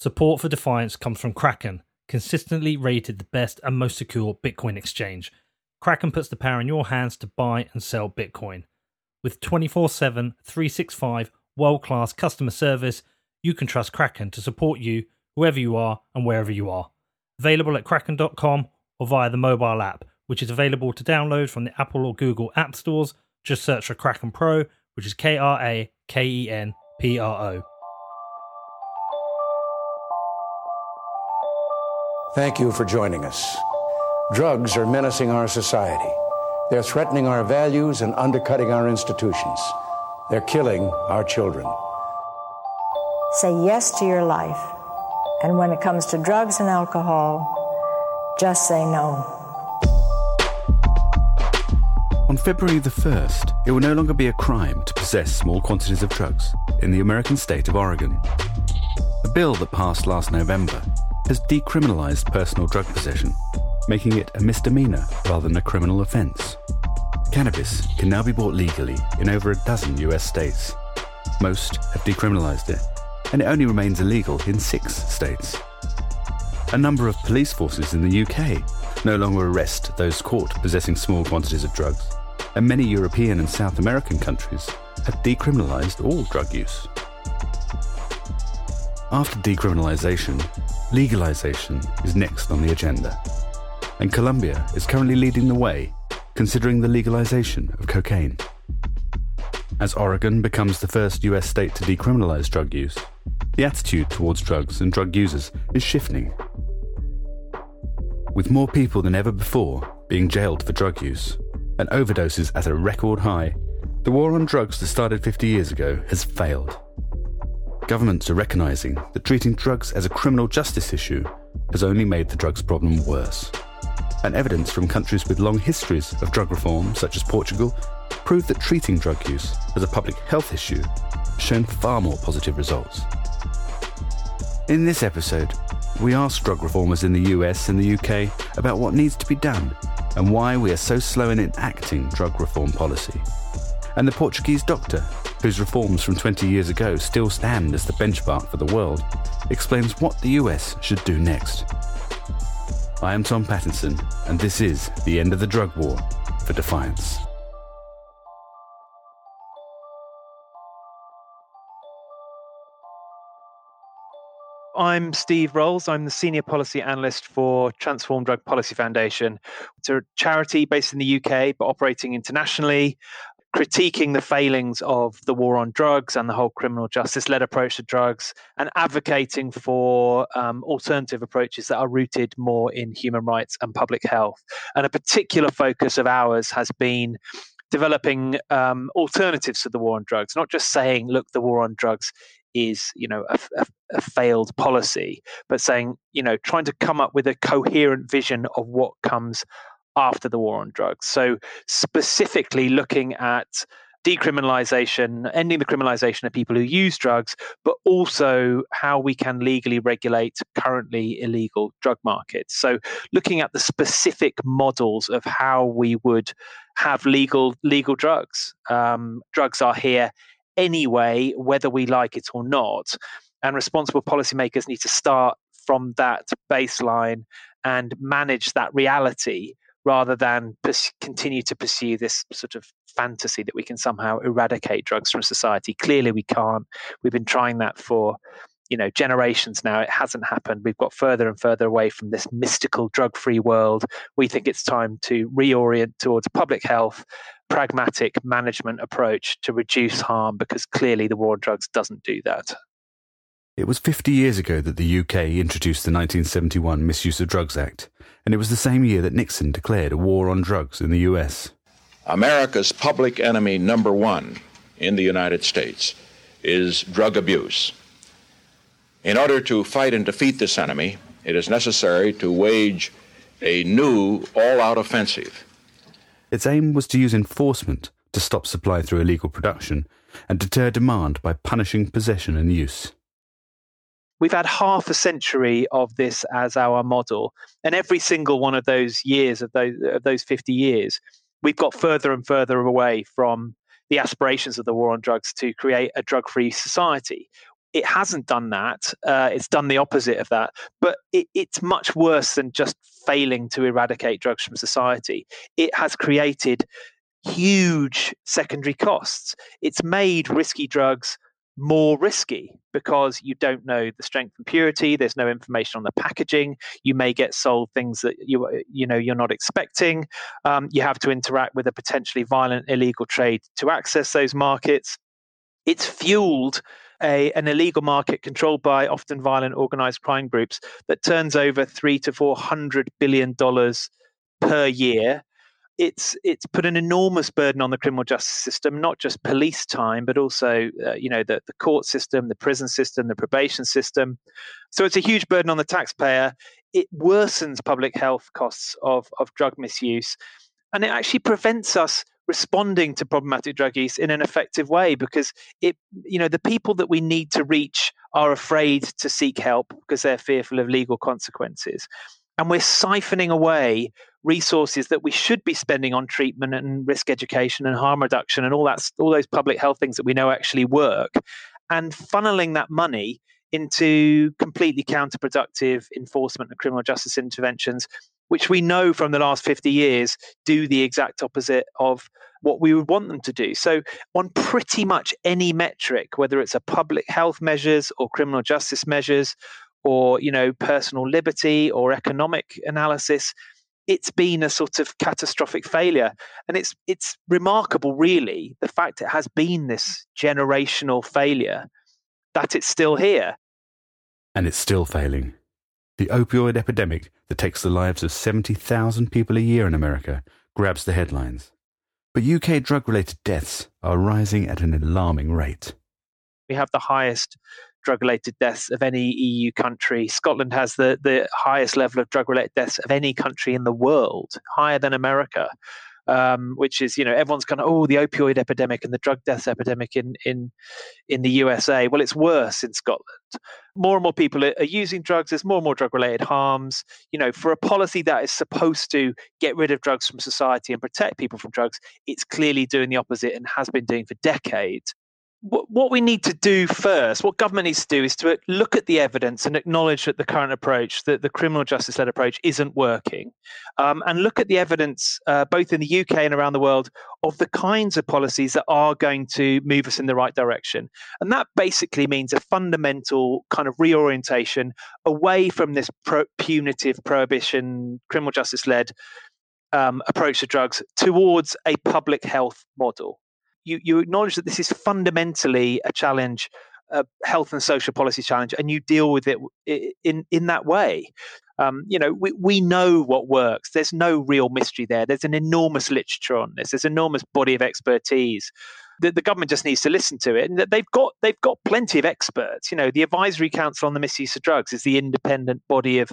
Support for Defiance comes from Kraken, consistently rated the best and most secure Bitcoin exchange. Kraken puts the power in your hands to buy and sell Bitcoin. With 24 7, 365 world class customer service, you can trust Kraken to support you whoever you are and wherever you are. Available at kraken.com or via the mobile app, which is available to download from the Apple or Google app stores. Just search for Kraken Pro, which is K R A K E N P R O. Thank you for joining us. Drugs are menacing our society. They're threatening our values and undercutting our institutions. They're killing our children. Say yes to your life. And when it comes to drugs and alcohol, just say no. On February the 1st, it will no longer be a crime to possess small quantities of drugs in the American state of Oregon. A bill that passed last November has decriminalized personal drug possession, making it a misdemeanor rather than a criminal offense. Cannabis can now be bought legally in over a dozen US states. Most have decriminalized it, and it only remains illegal in six states. A number of police forces in the UK no longer arrest those caught possessing small quantities of drugs, and many European and South American countries have decriminalized all drug use. After decriminalisation, legalisation is next on the agenda. And Colombia is currently leading the way, considering the legalisation of cocaine. As Oregon becomes the first US state to decriminalise drug use, the attitude towards drugs and drug users is shifting. With more people than ever before being jailed for drug use and overdoses at a record high, the war on drugs that started 50 years ago has failed. Governments are recognising that treating drugs as a criminal justice issue has only made the drugs problem worse. And evidence from countries with long histories of drug reform, such as Portugal, prove that treating drug use as a public health issue has shown far more positive results. In this episode, we ask drug reformers in the US and the UK about what needs to be done and why we are so slow in enacting drug reform policy. And the Portuguese doctor whose reforms from 20 years ago still stand as the benchmark for the world, explains what the US should do next. I am Tom Pattinson, and this is The End of the Drug War for Defiance. I'm Steve Rolls. I'm the Senior Policy Analyst for Transform Drug Policy Foundation. It's a charity based in the UK but operating internationally critiquing the failings of the war on drugs and the whole criminal justice led approach to drugs and advocating for um, alternative approaches that are rooted more in human rights and public health. And a particular focus of ours has been developing um, alternatives to the war on drugs, not just saying, look, the war on drugs is you know a, a, a, failed policy but saying you know trying to come up with a coherent vision of what comes after the war on drugs. So, specifically looking at decriminalization, ending the criminalization of people who use drugs, but also how we can legally regulate currently illegal drug markets. So, looking at the specific models of how we would have legal legal drugs. Um, drugs are here anyway, whether we like it or not, and responsible policymakers need to start from that baseline and manage that reality rather than pers- continue to pursue this sort of fantasy that we can somehow eradicate drugs from society. Clearly, we can't. We've been trying that for you know generations now it hasn't happened we've got further and further away from this mystical drug free world we think it's time to reorient towards public health pragmatic management approach to reduce harm because clearly the war on drugs doesn't do that it was 50 years ago that the UK introduced the 1971 Misuse of Drugs Act, and it was the same year that Nixon declared a war on drugs in the US. America's public enemy number one in the United States is drug abuse. In order to fight and defeat this enemy, it is necessary to wage a new all out offensive. Its aim was to use enforcement to stop supply through illegal production and deter demand by punishing possession and use we've had half a century of this as our model and every single one of those years of those of those 50 years we've got further and further away from the aspirations of the war on drugs to create a drug free society it hasn't done that. Uh, it's done the opposite of that. But it, it's much worse than just failing to eradicate drugs from society. It has created huge secondary costs. It's made risky drugs more risky because you don't know the strength and purity there's no information on the packaging you may get sold things that you you know you're not expecting. Um, you have to interact with a potentially violent illegal trade to access those markets. It's fueled a, an illegal market controlled by often violent organized crime groups that turns over three to four hundred billion dollars per year it's it's put an enormous burden on the criminal justice system, not just police time, but also uh, you know the, the court system, the prison system, the probation system. So it's a huge burden on the taxpayer. It worsens public health costs of of drug misuse, and it actually prevents us responding to problematic drug use in an effective way because it you know the people that we need to reach are afraid to seek help because they're fearful of legal consequences and we're siphoning away resources that we should be spending on treatment and risk education and harm reduction and all that all those public health things that we know actually work and funneling that money into completely counterproductive enforcement and criminal justice interventions which we know from the last 50 years do the exact opposite of what we would want them to do. So, on pretty much any metric, whether it's a public health measures or criminal justice measures or you know personal liberty or economic analysis it's been a sort of catastrophic failure. And it's it's remarkable really the fact it has been this generational failure that it's still here. And it's still failing. The opioid epidemic that takes the lives of 70,000 people a year in America grabs the headlines. But UK drug related deaths are rising at an alarming rate. We have the highest drug related deaths of any EU country. Scotland has the, the highest level of drug related deaths of any country in the world, higher than America. Um, which is, you know, everyone's kind of, oh, the opioid epidemic and the drug death epidemic in in in the USA. Well, it's worse in Scotland. More and more people are using drugs. There's more and more drug related harms. You know, for a policy that is supposed to get rid of drugs from society and protect people from drugs, it's clearly doing the opposite and has been doing for decades what we need to do first, what government needs to do, is to look at the evidence and acknowledge that the current approach, that the criminal justice led approach, isn't working, um, and look at the evidence uh, both in the UK and around the world of the kinds of policies that are going to move us in the right direction. And that basically means a fundamental kind of reorientation away from this pro- punitive prohibition, criminal justice led um, approach to drugs towards a public health model you, you acknowledge that this is fundamentally a challenge, a health and social policy challenge, and you deal with it in in that way. Um, you know, we, we know what works. There's no real mystery there. There's an enormous literature on this. There's an enormous body of expertise. The, the government just needs to listen to it, and they've got they've got plenty of experts. You know, the Advisory Council on the Misuse of Drugs is the independent body of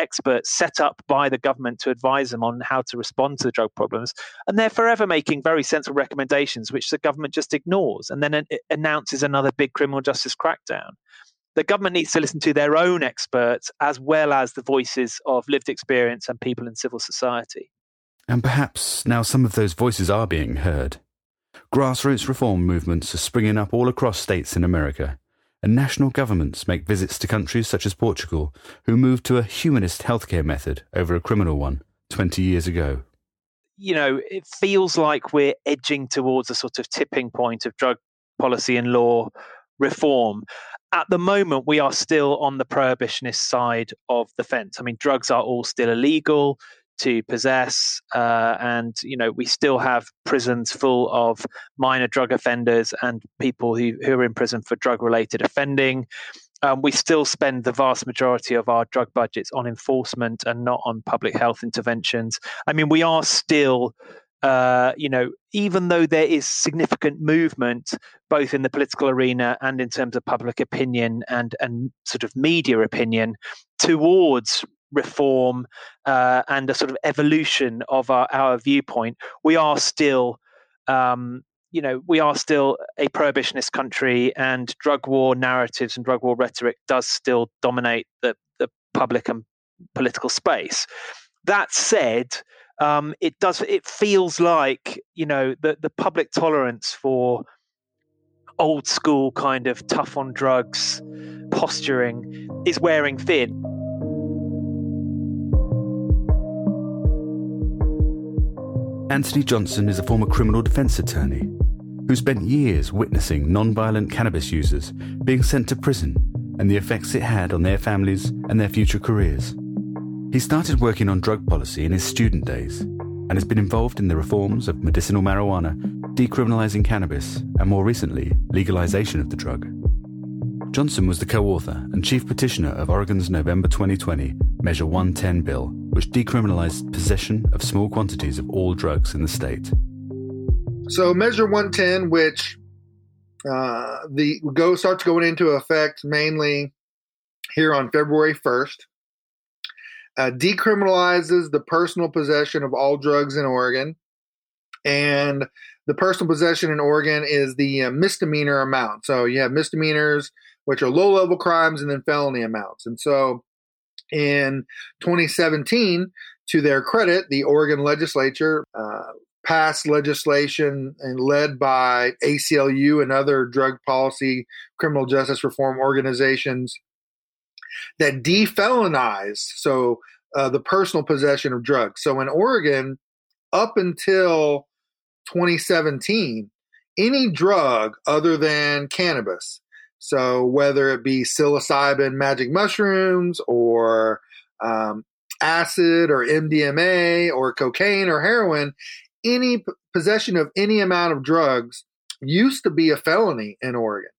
experts set up by the government to advise them on how to respond to the drug problems. And they're forever making very sensible recommendations, which the government just ignores and then announces another big criminal justice crackdown. The government needs to listen to their own experts as well as the voices of lived experience and people in civil society. And perhaps now some of those voices are being heard. Grassroots reform movements are springing up all across states in America, and national governments make visits to countries such as Portugal, who moved to a humanist healthcare method over a criminal one 20 years ago. You know, it feels like we're edging towards a sort of tipping point of drug policy and law reform. At the moment, we are still on the prohibitionist side of the fence. I mean, drugs are all still illegal to possess, uh, and you know we still have prisons full of minor drug offenders and people who, who are in prison for drug related offending. Um, we still spend the vast majority of our drug budgets on enforcement and not on public health interventions. I mean, we are still uh, you know, even though there is significant movement both in the political arena and in terms of public opinion and and sort of media opinion towards reform uh, and a sort of evolution of our, our viewpoint, we are still, um, you know, we are still a prohibitionist country, and drug war narratives and drug war rhetoric does still dominate the, the public and political space. That said, um, it does. It feels like you know the the public tolerance for old school kind of tough on drugs posturing is wearing thin. Anthony Johnson is a former criminal defense attorney who spent years witnessing non-violent cannabis users being sent to prison and the effects it had on their families and their future careers. He started working on drug policy in his student days and has been involved in the reforms of medicinal marijuana, decriminalizing cannabis, and more recently, legalization of the drug. Johnson was the co author and chief petitioner of Oregon's November 2020 Measure 110 bill, which decriminalized possession of small quantities of all drugs in the state. So, Measure 110, which uh, the go starts going into effect mainly here on February 1st, uh, decriminalizes the personal possession of all drugs in Oregon. And the personal possession in Oregon is the uh, misdemeanor amount. So you have misdemeanors, which are low level crimes, and then felony amounts. And so in 2017, to their credit, the Oregon legislature uh, passed legislation and led by ACLU and other drug policy criminal justice reform organizations that defelonize so uh, the personal possession of drugs. So in Oregon, up until 2017 any drug other than cannabis. So whether it be psilocybin magic mushrooms or um, acid or MDMA or cocaine or heroin, any p- possession of any amount of drugs used to be a felony in Oregon.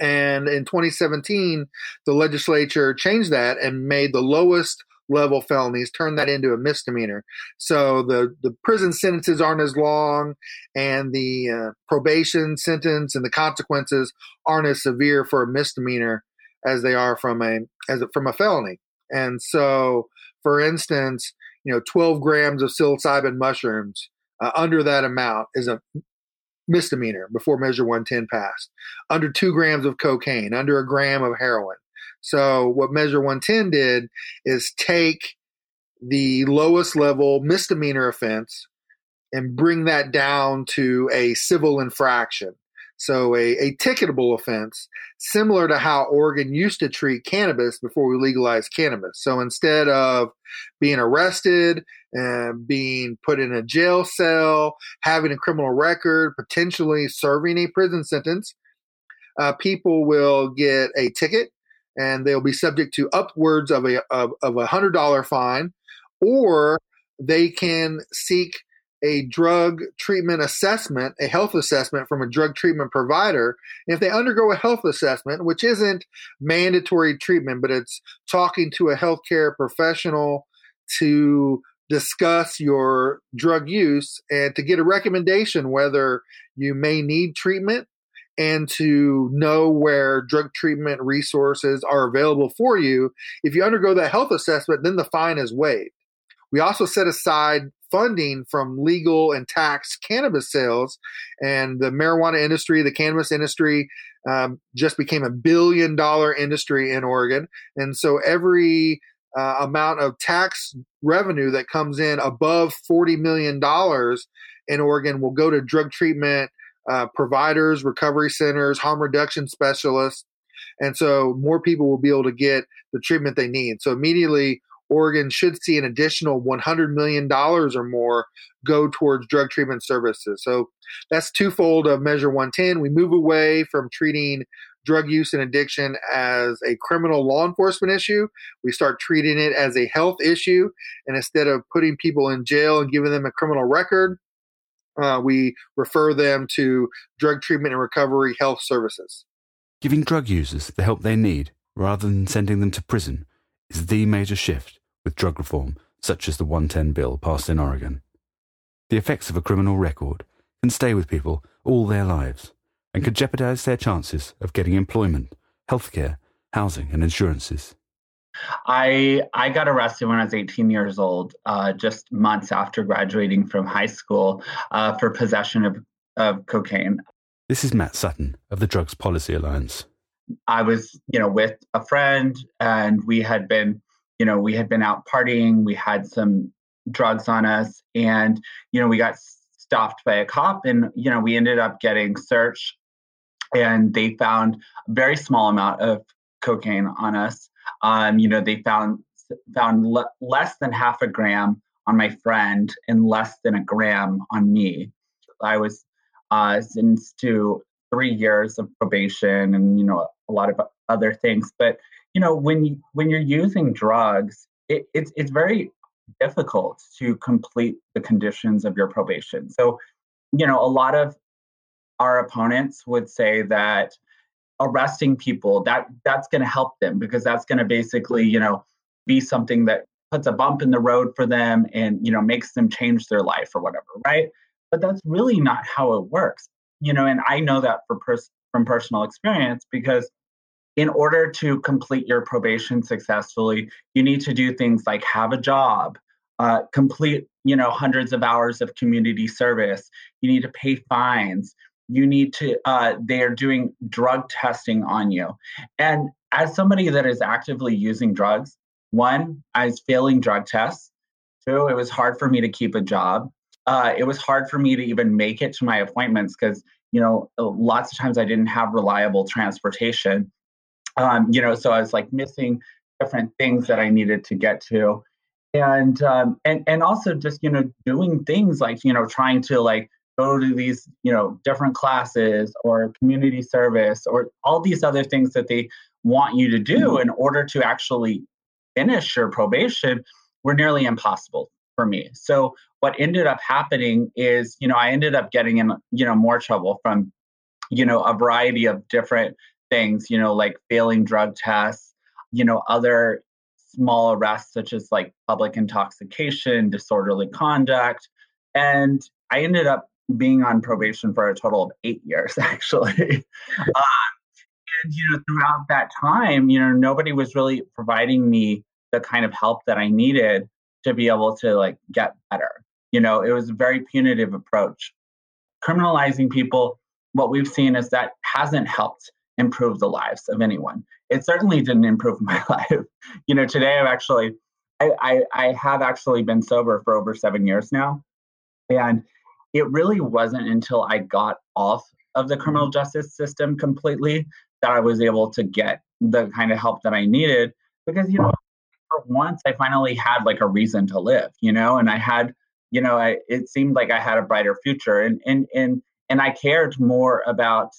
And in 2017, the legislature changed that and made the lowest level felonies, turn that into a misdemeanor. So the, the prison sentences aren't as long, and the uh, probation sentence and the consequences aren't as severe for a misdemeanor as they are from a as a, from a felony. And so, for instance, you know, 12 grams of psilocybin mushrooms uh, under that amount is a misdemeanor before Measure 110 passed. Under two grams of cocaine, under a gram of heroin, so what Measure 110 did is take the lowest level misdemeanor offense and bring that down to a civil infraction. So a, a ticketable offense, similar to how Oregon used to treat cannabis before we legalized cannabis. So instead of being arrested and being put in a jail cell, having a criminal record, potentially serving a prison sentence, uh, people will get a ticket and they'll be subject to upwards of a of, of a hundred dollar fine, or they can seek a drug treatment assessment, a health assessment from a drug treatment provider. And if they undergo a health assessment, which isn't mandatory treatment, but it's talking to a healthcare professional to discuss your drug use and to get a recommendation whether you may need treatment and to know where drug treatment resources are available for you. If you undergo that health assessment, then the fine is waived. We also set aside funding from legal and tax cannabis sales, and the marijuana industry, the cannabis industry, um, just became a billion dollar industry in Oregon. And so every uh, amount of tax revenue that comes in above $40 million in Oregon will go to drug treatment uh, providers, recovery centers, harm reduction specialists. And so more people will be able to get the treatment they need. So immediately, Oregon should see an additional $100 million or more go towards drug treatment services. So that's twofold of Measure 110. We move away from treating drug use and addiction as a criminal law enforcement issue. We start treating it as a health issue. And instead of putting people in jail and giving them a criminal record, uh, we refer them to drug treatment and recovery health services. Giving drug users the help they need rather than sending them to prison is the major shift with drug reform, such as the 110 bill passed in Oregon. The effects of a criminal record can stay with people all their lives and could jeopardize their chances of getting employment, healthcare, housing, and insurances. I I got arrested when I was 18 years old, uh, just months after graduating from high school, uh, for possession of, of cocaine. This is Matt Sutton of the Drugs Policy Alliance. I was, you know, with a friend, and we had been, you know, we had been out partying. We had some drugs on us, and you know, we got stopped by a cop, and you know, we ended up getting searched and they found a very small amount of cocaine on us. Um, you know, they found found le- less than half a gram on my friend and less than a gram on me. I was uh, sentenced to three years of probation and you know a lot of other things. But you know when you, when you're using drugs, it, it's it's very difficult to complete the conditions of your probation. So you know a lot of our opponents would say that arresting people that that's going to help them because that's going to basically you know be something that puts a bump in the road for them and you know makes them change their life or whatever right? But that's really not how it works you know and i know that for pers- from personal experience because in order to complete your probation successfully you need to do things like have a job uh, complete you know hundreds of hours of community service. You need to pay fines you need to uh, they are doing drug testing on you. And as somebody that is actively using drugs one i was failing drug tests. Two it was hard for me to keep a job. Uh, it was hard for me to even make it to my appointments because you know lots of times i didn't have reliable transportation. Um, you know so i was like missing different things that i needed to get to. And um, and and also just you know doing things like you know trying to like go to these you know different classes or community service or all these other things that they want you to do mm-hmm. in order to actually finish your probation were nearly impossible for me so what ended up happening is you know i ended up getting in you know more trouble from you know a variety of different things you know like failing drug tests you know other small arrests such as like public intoxication disorderly conduct and i ended up being on probation for a total of eight years, actually. um, and you know, throughout that time, you know, nobody was really providing me the kind of help that I needed to be able to like get better. You know, it was a very punitive approach. Criminalizing people, what we've seen is that hasn't helped improve the lives of anyone. It certainly didn't improve my life. You know, today I've actually I, I, I have actually been sober for over seven years now. And it really wasn't until I got off of the criminal mm-hmm. justice system completely that I was able to get the kind of help that I needed because you know for once I finally had like a reason to live, you know, and I had, you know, I it seemed like I had a brighter future and and and and I cared more about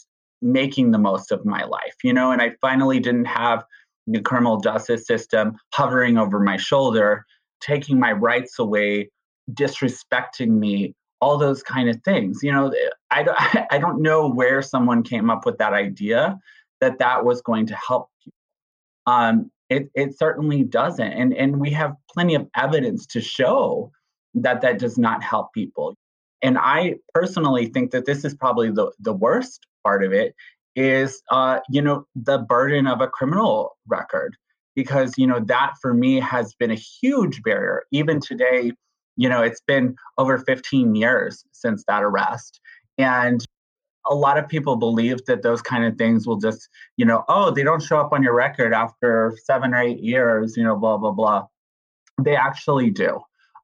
making the most of my life, you know, and I finally didn't have the criminal justice system hovering over my shoulder, taking my rights away, disrespecting me, all those kind of things. You know, I, I don't know where someone came up with that idea that that was going to help people. Um, it, it certainly doesn't. And, and we have plenty of evidence to show that that does not help people. And I personally think that this is probably the, the worst part of it is, uh, you know, the burden of a criminal record. Because, you know, that for me has been a huge barrier. Even today, you know, it's been over 15 years since that arrest. And a lot of people believe that those kind of things will just, you know, oh, they don't show up on your record after seven or eight years, you know, blah, blah, blah. They actually do.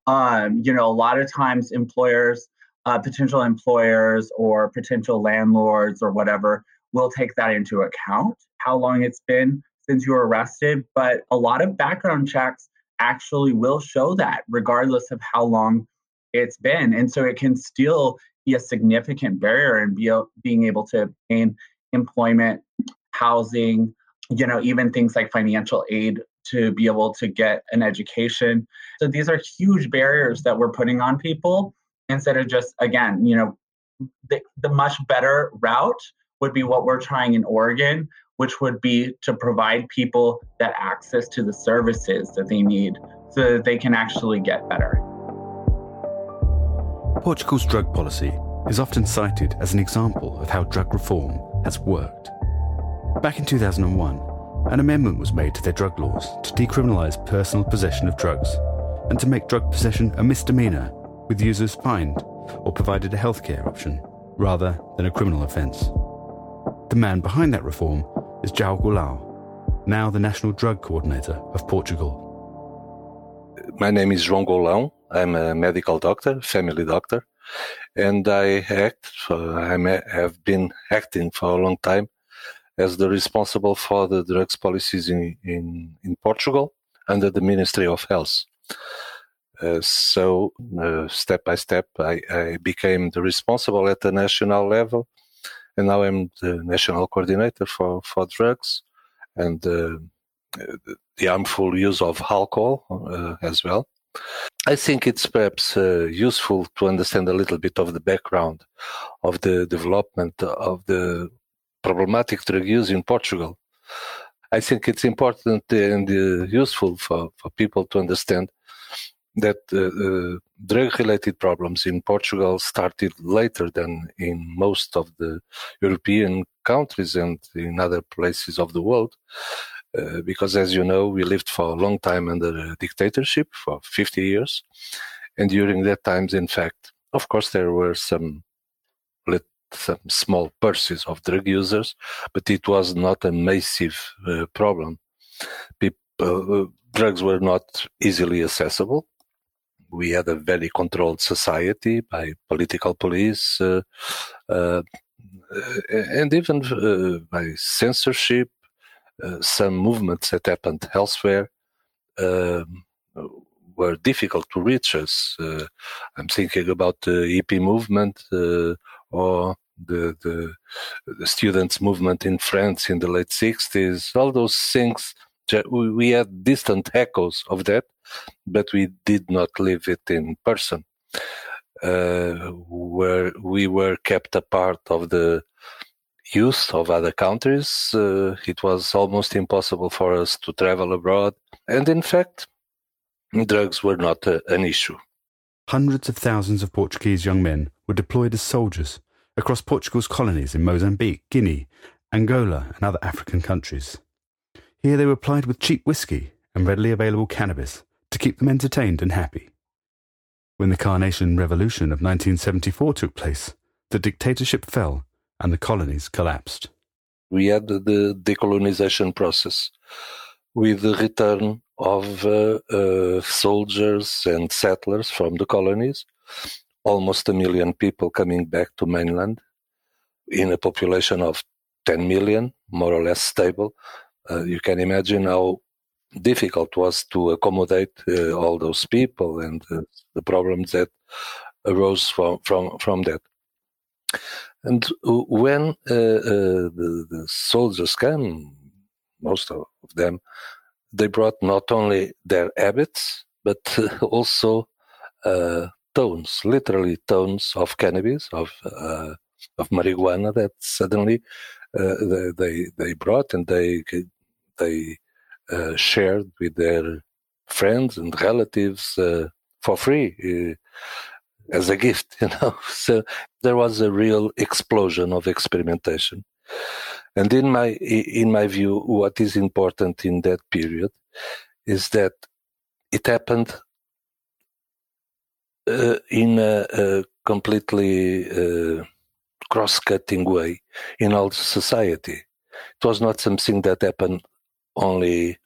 Um, you know, a lot of times employers, uh, potential employers or potential landlords or whatever will take that into account, how long it's been since you were arrested. But a lot of background checks actually will show that regardless of how long it's been. And so it can still be a significant barrier in be, being able to obtain employment, housing, you know, even things like financial aid to be able to get an education. So these are huge barriers that we're putting on people instead of just, again, you know, the, the much better route would be what we're trying in Oregon, which would be to provide people that access to the services that they need so that they can actually get better. Portugal's drug policy is often cited as an example of how drug reform has worked. Back in 2001, an amendment was made to their drug laws to decriminalise personal possession of drugs and to make drug possession a misdemeanour with users fined or provided a healthcare option rather than a criminal offence. The man behind that reform is João Goulão, now the National Drug Coordinator of Portugal. My name is João Goulão. I'm a medical doctor, family doctor. and I act. I have been acting for a long time as the responsible for the drugs policies in in, in Portugal under the Ministry of Health. Uh, so uh, step by step, I, I, became the responsible at the national level, and now I'm the national coordinator for for drugs and uh, the harmful use of alcohol uh, as well. I think it's perhaps uh, useful to understand a little bit of the background of the development of the problematic drug use in Portugal. I think it's important and uh, useful for, for people to understand that uh, uh, drug related problems in Portugal started later than in most of the European countries and in other places of the world. Uh, because as you know, we lived for a long time under a dictatorship for 50 years. And during that times, in fact, of course, there were some some small purses of drug users, but it was not a massive uh, problem. People, uh, drugs were not easily accessible. We had a very controlled society by political police, uh, uh and even uh, by censorship some movements that happened elsewhere um, were difficult to reach us. Uh, I'm thinking about the hippie movement uh, or the, the, the students' movement in France in the late 60s. All those things we had distant echoes of that, but we did not live it in person. Uh, where we were kept apart of the youth of other countries. Uh, it was almost impossible for us to travel abroad. And in fact, drugs were not a, an issue. Hundreds of thousands of Portuguese young men were deployed as soldiers across Portugal's colonies in Mozambique, Guinea, Angola, and other African countries. Here they were plied with cheap whiskey and readily available cannabis to keep them entertained and happy. When the Carnation Revolution of 1974 took place, the dictatorship fell and the colonies collapsed. We had the decolonization process with the return of uh, uh, soldiers and settlers from the colonies, almost a million people coming back to mainland in a population of 10 million, more or less stable. Uh, you can imagine how difficult was to accommodate uh, all those people and uh, the problems that arose from, from, from that. And when the, the, soldiers came, most of them, they brought not only their habits, but also uh, tones, literally tones of cannabis, of uh, of marijuana that suddenly uh, they they brought and they they uh, shared with their friends and relatives for free as a gift, you know. So there was a real explosion of experimentation. And in my in my view, what is important in that period is that it happened uh, in a, a completely uh, cross-cutting way in all society. It was not something that happened only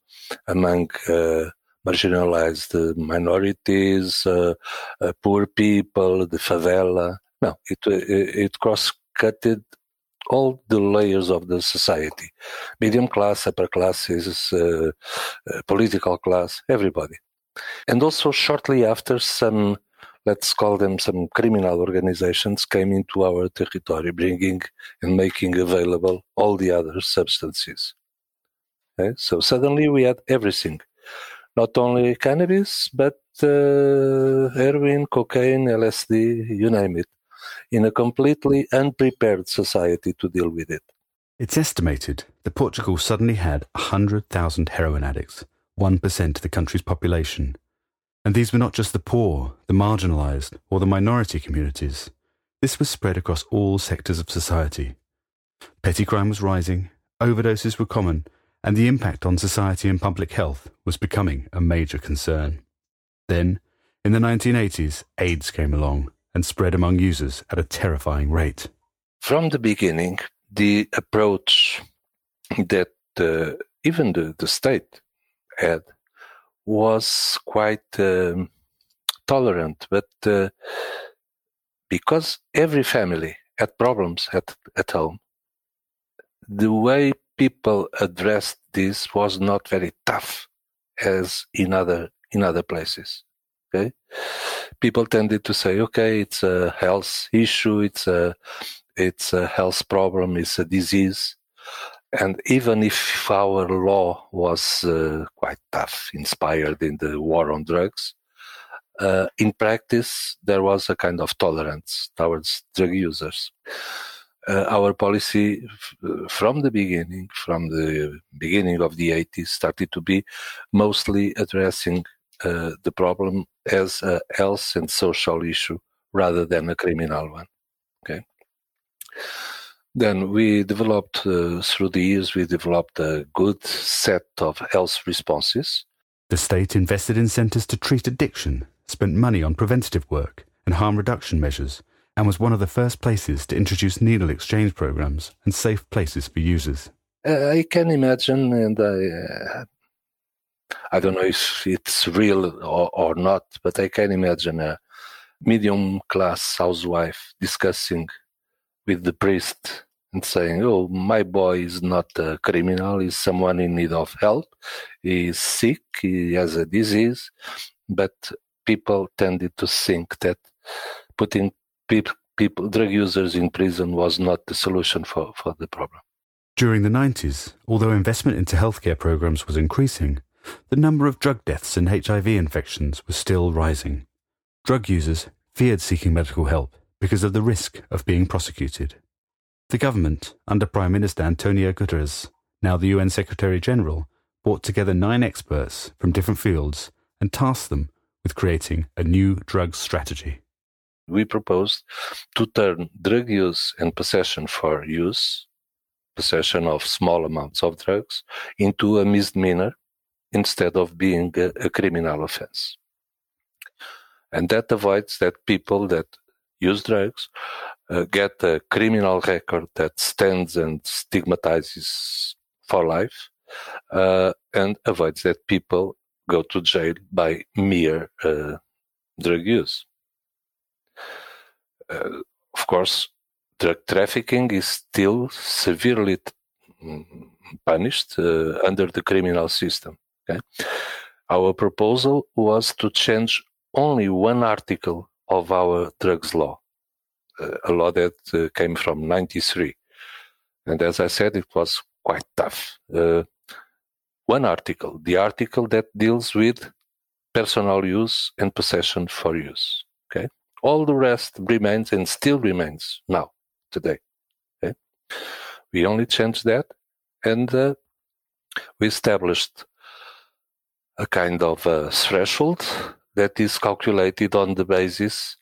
among uh, marginalized minorities, uh, uh, poor people, the favela. No, it it, cross-cutted all the layers of the society, medium class, upper classes, uh, uh, political class, everybody. And also shortly after, some, let's call them some criminal organizations came into our territory, bringing and making available all the other substances. Okay? So suddenly we had everything not only cannabis, but uh, heroin, cocaine, LSD, you name it, in a completely unprepared society to deal with it. It's estimated that Portugal suddenly had 100,000 heroin addicts, 1% of the country's population. And these were not just the poor, the marginalized, or the minority communities. This was spread across all sectors of society. Petty crime was rising, overdoses were common, and the impact on society and public health was becoming a major concern. Then, in the 1980s, AIDS came along and spread among users at a terrifying rate. From the beginning, the approach that uh, even the, the state had was quite um, tolerant, but uh, because every family had problems at, at home, the way people addressed this was not very tough as in other in other places. Okay, people tended to say, okay, it's a health issue, it's a it's a health problem, it's a disease, and even if our law was uh, quite tough, inspired in the war on drugs, uh, in practice there was a kind of tolerance towards drug users. Uh, our policy f- from the beginning, from the beginning of the 80s, started to be mostly addressing uh, the problem as a health and social issue rather than a criminal one. Okay. Then we developed, uh, through the years, we developed a good set of health responses. The state invested in centres to treat addiction, spent money on preventative work and harm reduction measures, and was one of the first places to introduce needle exchange programs and safe places for users. Uh, I can imagine, and I, uh, I don't know if it's real or, or not, but I can imagine a medium class housewife discussing with the priest and saying, "Oh, my boy is not a criminal; he's someone in need of help. He's sick. He has a disease." But people tended to think that putting people, drug users in prison was not the solution for, for the problem. During the 90s, although investment into healthcare programs was increasing, the number of drug deaths and HIV infections was still rising. Drug users feared seeking medical help because of the risk of being prosecuted. The government, under Prime Minister Antonio Guterres, now the UN Secretary General, brought together nine experts from different fields and tasked them with creating a new drug strategy. We proposed to turn drug use and possession for use, possession of small amounts of drugs, into a misdemeanor instead of being a, a criminal offense. And that avoids that people that use drugs uh, get a criminal record that stands and stigmatizes for life uh, and avoids that people go to jail by mere uh, drug use. Uh, of course, drug trafficking is still severely punished uh, under the criminal system. Okay? Our proposal was to change only one article of our drugs law, uh, a law that came from 93. And as I said, it was quite tough. Uh, one article, the article that deals with personal use and possession for use. Okay. All the rest remains and still remains now, today. Okay. We only changed that and uh, we established a kind of a threshold that is calculated on the basis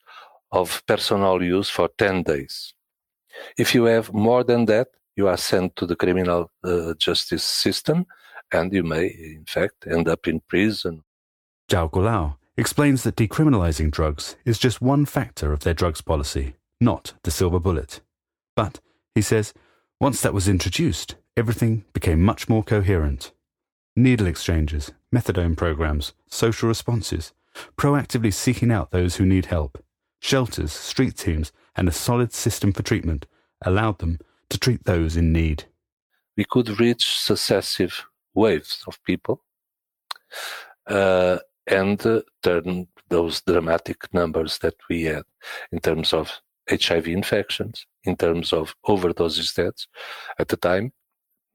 of personal use for 10 days. If you have more than that, you are sent to the criminal uh, justice system and you may, in fact, end up in prison. João Goulão explains that decriminalizing drugs is just one factor of their drugs policy, not the silver bullet. But, he says, once that was introduced, everything became much more coherent. Needle exchanges, methadone programs, social responses, proactively seeking out those who need help, shelters, street teams, and a solid system for treatment allowed them to treat those in need. We could reach successive waves of people uh, and uh, turn those dramatic numbers that we had in terms of HIV infections, in terms of overdoses deaths. At the time,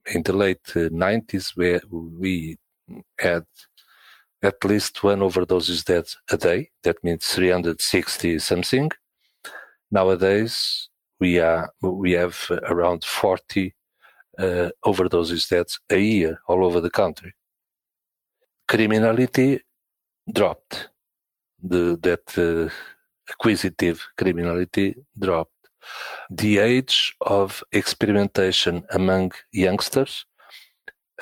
in the late uh, 90s, where we had at least one overdoses death a day. That means 360 something. Nowadays, we are we have around 40 uh, overdoses deaths a year all over the country. Criminality dropped. The, that uh, acquisitive criminality dropped. The age of experimentation among youngsters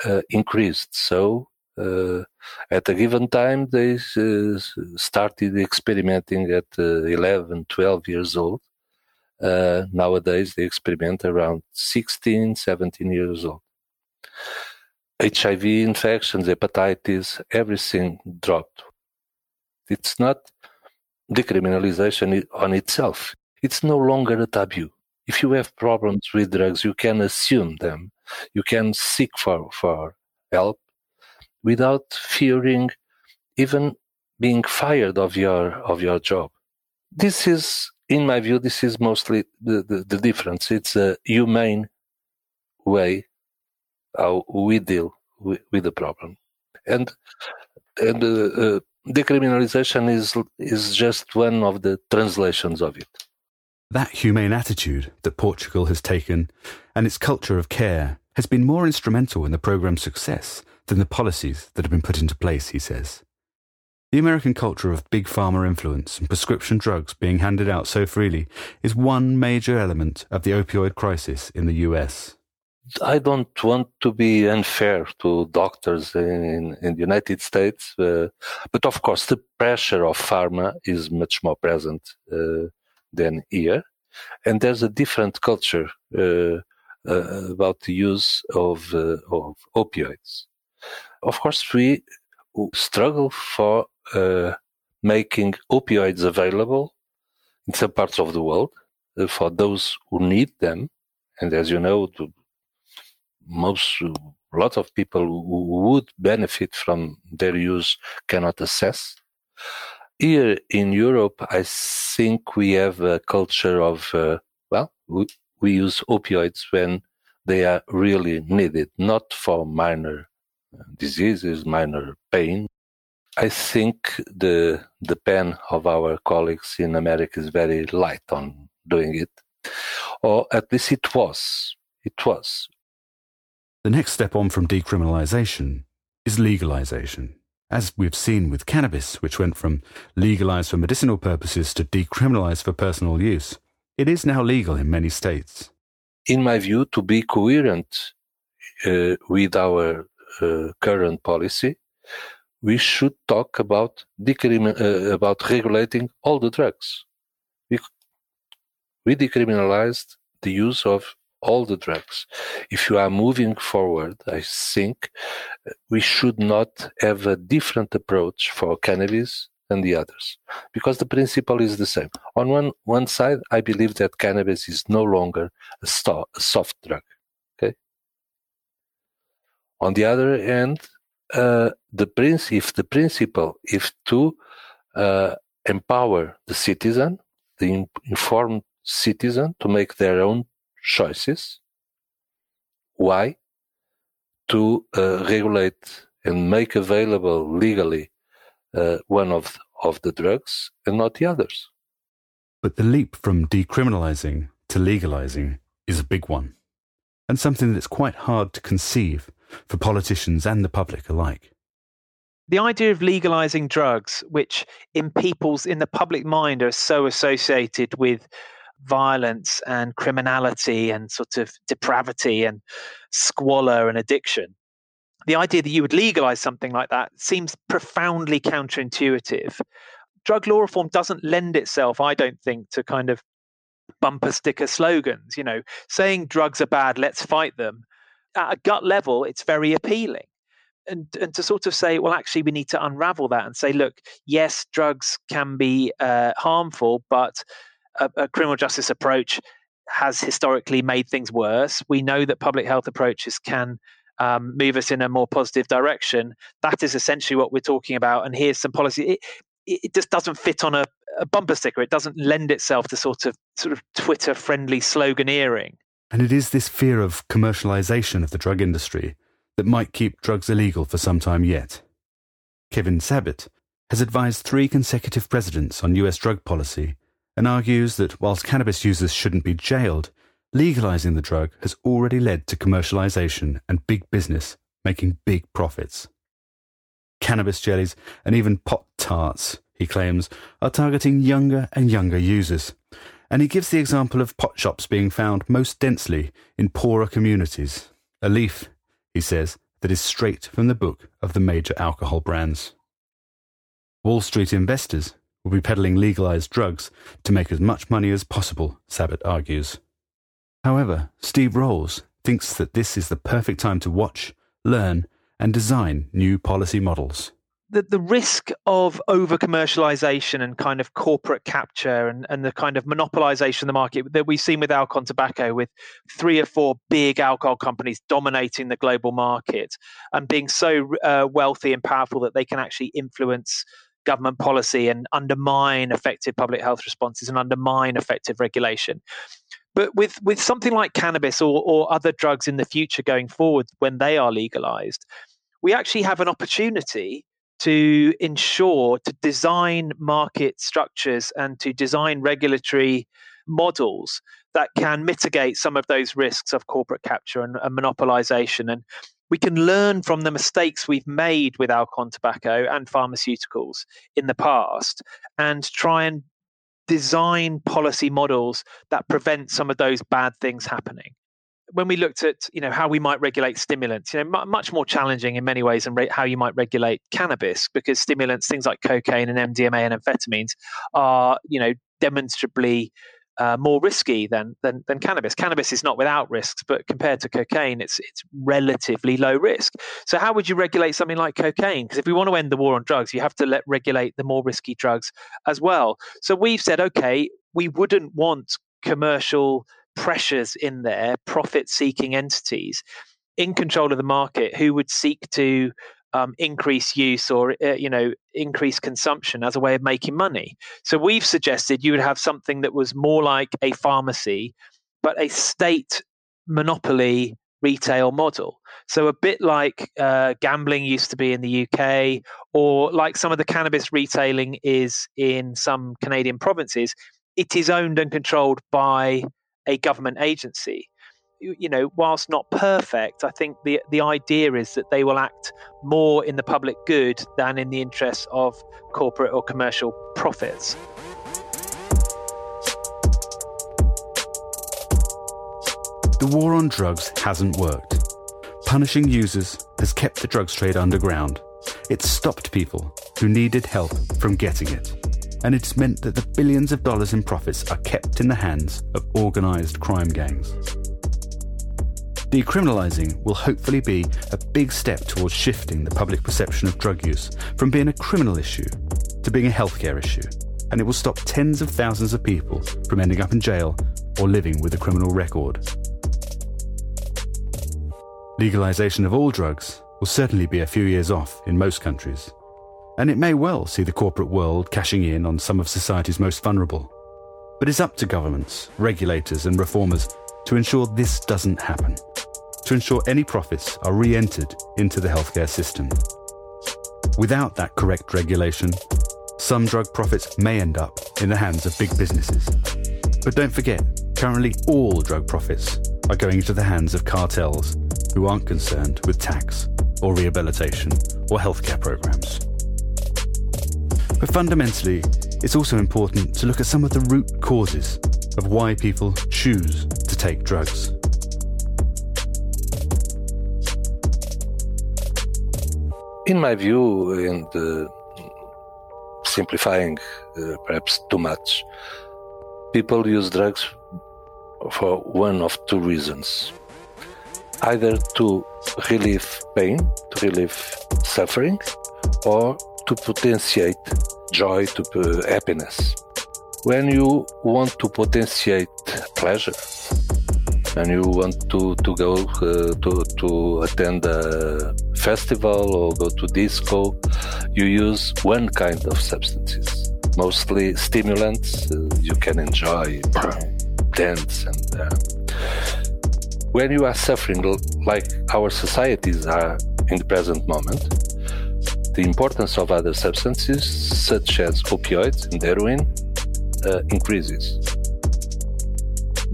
uh, increased. So uh, at a given time, they uh, started experimenting at uh, 11, 12 years old. Uh, nowadays, they experiment around 16, 17 years old. HIV infections, hepatitis, everything dropped. It's not decriminalization on itself. it's no longer a taboo. If you have problems with drugs, you can assume them. You can seek for, for help without fearing even being fired of your of your job. This is, in my view, this is mostly the, the, the difference. It's a humane way how we deal with, with the problem, and and uh, uh, decriminalization is is just one of the translations of it. That humane attitude that Portugal has taken and its culture of care has been more instrumental in the programme's success than the policies that have been put into place, he says. The American culture of big pharma influence and prescription drugs being handed out so freely is one major element of the opioid crisis in the US. I don't want to be unfair to doctors in, in the United States, uh, but of course the pressure of pharma is much more present uh, than here, and there's a different culture uh, uh about the use of, uh, of opioids. Of course, we struggle for uh, making opioids available in some parts of the world for those who need them. And as you know, most a lot of people who would benefit from their use cannot access. Here in Europe, I think we have a culture of uh, well, we, we use opioids when they are really needed, not for minor uh, diseases, minor pain, I think the the pen of our colleagues in America is very light on doing it, or at least it was. It was. The next step on from decriminalisation is legalisation, as we've seen with cannabis, which went from legalised for medicinal purposes to decriminalised for personal use. It is now legal in many states. In my view, to be coherent uh, with our uh, current policy, we should talk about uh, about regulating all the drugs. We, we decriminalized the use of all the drugs. If you are moving forward, I think uh, we should not have a different approach for cannabis than the others, because the principle is the same. On one one side, I believe that cannabis is no longer a, sto- a soft drug. Okay. On the other hand, uh, the if the principle is to uh, empower the citizen, the informed citizen, to make their own choices. Why? To uh, regulate and make available legally uh, one of of the drugs and not the others. But the leap from decriminalizing to legalizing is a big one, and something that's quite hard to conceive for politicians and the public alike. The idea of legalizing drugs, which in people's, in the public mind, are so associated with violence and criminality and sort of depravity and squalor and addiction. The idea that you would legalize something like that seems profoundly counterintuitive. Drug law reform doesn't lend itself, I don't think, to kind of bumper sticker slogans. You know, saying drugs are bad, let's fight them at a gut level, it's very appealing. And, and to sort of say, well, actually, we need to unravel that and say, look, yes, drugs can be uh, harmful, but a, a criminal justice approach has historically made things worse. We know that public health approaches can um, move us in a more positive direction. That is essentially what we're talking about. And here's some policy. It, it just doesn't fit on a, a, bumper sticker. It doesn't lend itself to sort of sort of Twitter friendly sloganeering. And it is this fear of commercialization of the drug industry that might keep drugs illegal for some time yet. Kevin Sabet has advised three consecutive presidents on US drug policy and argues that whilst cannabis users shouldn't be jailed, legalizing the drug has already led to commercialization and big business making big profits. Cannabis jellies and even pot tarts, he claims, are targeting younger and younger users and he gives the example of pot shops being found most densely in poorer communities, a leaf, he says, that is straight from the book of the major alcohol brands. Wall Street investors will be peddling legalized drugs to make as much money as possible, Sabet argues. However, Steve Rolls thinks that this is the perfect time to watch, learn, and design new policy models. the, the risk of over commercialization and kind of corporate capture and, and the kind of monopolization of the market that we've seen with Alcon Tobacco, with three or four big alcohol companies dominating the global market and being so uh, wealthy and powerful that they can actually influence government policy and undermine effective public health responses and undermine effective regulation. But with, with something like cannabis or, or other drugs in the future going forward when they are legalized, we actually have an opportunity to ensure to design market structures and to design regulatory models that can mitigate some of those risks of corporate capture and, and monopolization and we can learn from the mistakes we've made with Alcon tobacco and pharmaceuticals in the past and try and design policy models that prevent some of those bad things happening. When we looked at you know how we might regulate stimulants, you know, m- much more challenging in many ways than re- how you might regulate cannabis, because stimulants, things like cocaine and MDMA and amphetamines, are you know demonstrably uh, more risky than, than than cannabis. Cannabis is not without risks, but compared to cocaine, it's it's relatively low risk. So how would you regulate something like cocaine? Because if we want to end the war on drugs, you have to let regulate the more risky drugs as well. So we've said, okay, we wouldn't want commercial pressures in there, profit seeking entities in control of the market who would seek to um, increase use or uh, you know increase consumption as a way of making money. So we've suggested you would have something that was more like a pharmacy, but a state monopoly retail model. So a bit like uh, gambling used to be in the UK, or like some of the cannabis retailing is in some Canadian provinces. It is owned and controlled by a government agency. You, know, whilst not perfect, I think the the idea is that they will act more in the public good than in the interests of corporate or commercial profits. The war on drugs hasn't worked. Punishing users has kept the drugs trade underground. It's stopped people who needed help from getting it and it's meant that the billions of dollars in profits are kept in the hands of organised crime gangs. Decriminalising will hopefully be a big step towards shifting the public perception of drug use from being a criminal issue to being a healthcare issue, and it will stop tens of thousands of people from ending up in jail or living with a criminal record. Legalisation of all drugs will certainly be a few years off in most countries, and it may well see the corporate world cashing in on some of society's most vulnerable. But it's up to governments, regulators, and reformers to ensure this doesn't happen, to ensure any profits are re entered into the healthcare system. Without that correct regulation, some drug profits may end up in the hands of big businesses. But don't forget, currently all drug profits are going into the hands of cartels who aren't concerned with tax or rehabilitation or healthcare programs. But fundamentally, it's also important to look at some of the root causes of why people choose to take drugs. In my view, and uh, simplifying uh, perhaps too much, people use drugs for one of two reasons either to relieve pain, to relieve suffering, or to potentiate joy, to uh, happiness. When you want to potentiate pleasure, and you want to, to go uh, to, to attend a festival or go to disco, you use one kind of substances, mostly stimulants uh, you can enjoy, dance, and uh, when you are suffering like our societies are in the present moment, the importance of other substances, such as opioids and heroin, uh, increases.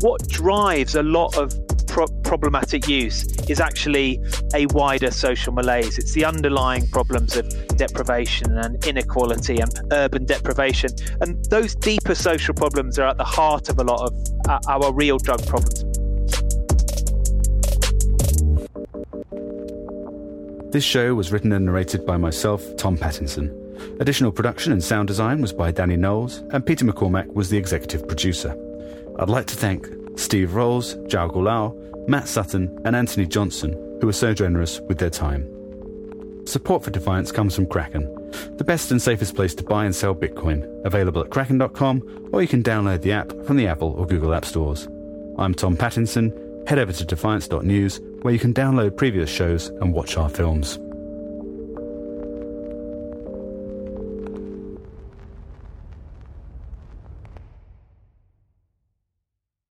What drives a lot of pro- problematic use is actually a wider social malaise. It's the underlying problems of deprivation and inequality and urban deprivation. And those deeper social problems are at the heart of a lot of our real drug problems. This show was written and narrated by myself, Tom Pattinson. Additional production and sound design was by Danny Knowles, and Peter McCormack was the executive producer. I'd like to thank Steve Rolls, João Goulão, Matt Sutton, and Anthony Johnson, who were so generous with their time. Support for Defiance comes from Kraken the best and safest place to buy and sell Bitcoin, available at kraken.com, or you can download the app from the Apple or Google App Stores. I'm Tom Pattinson. Head over to defiance.news, where you can download previous shows and watch our films.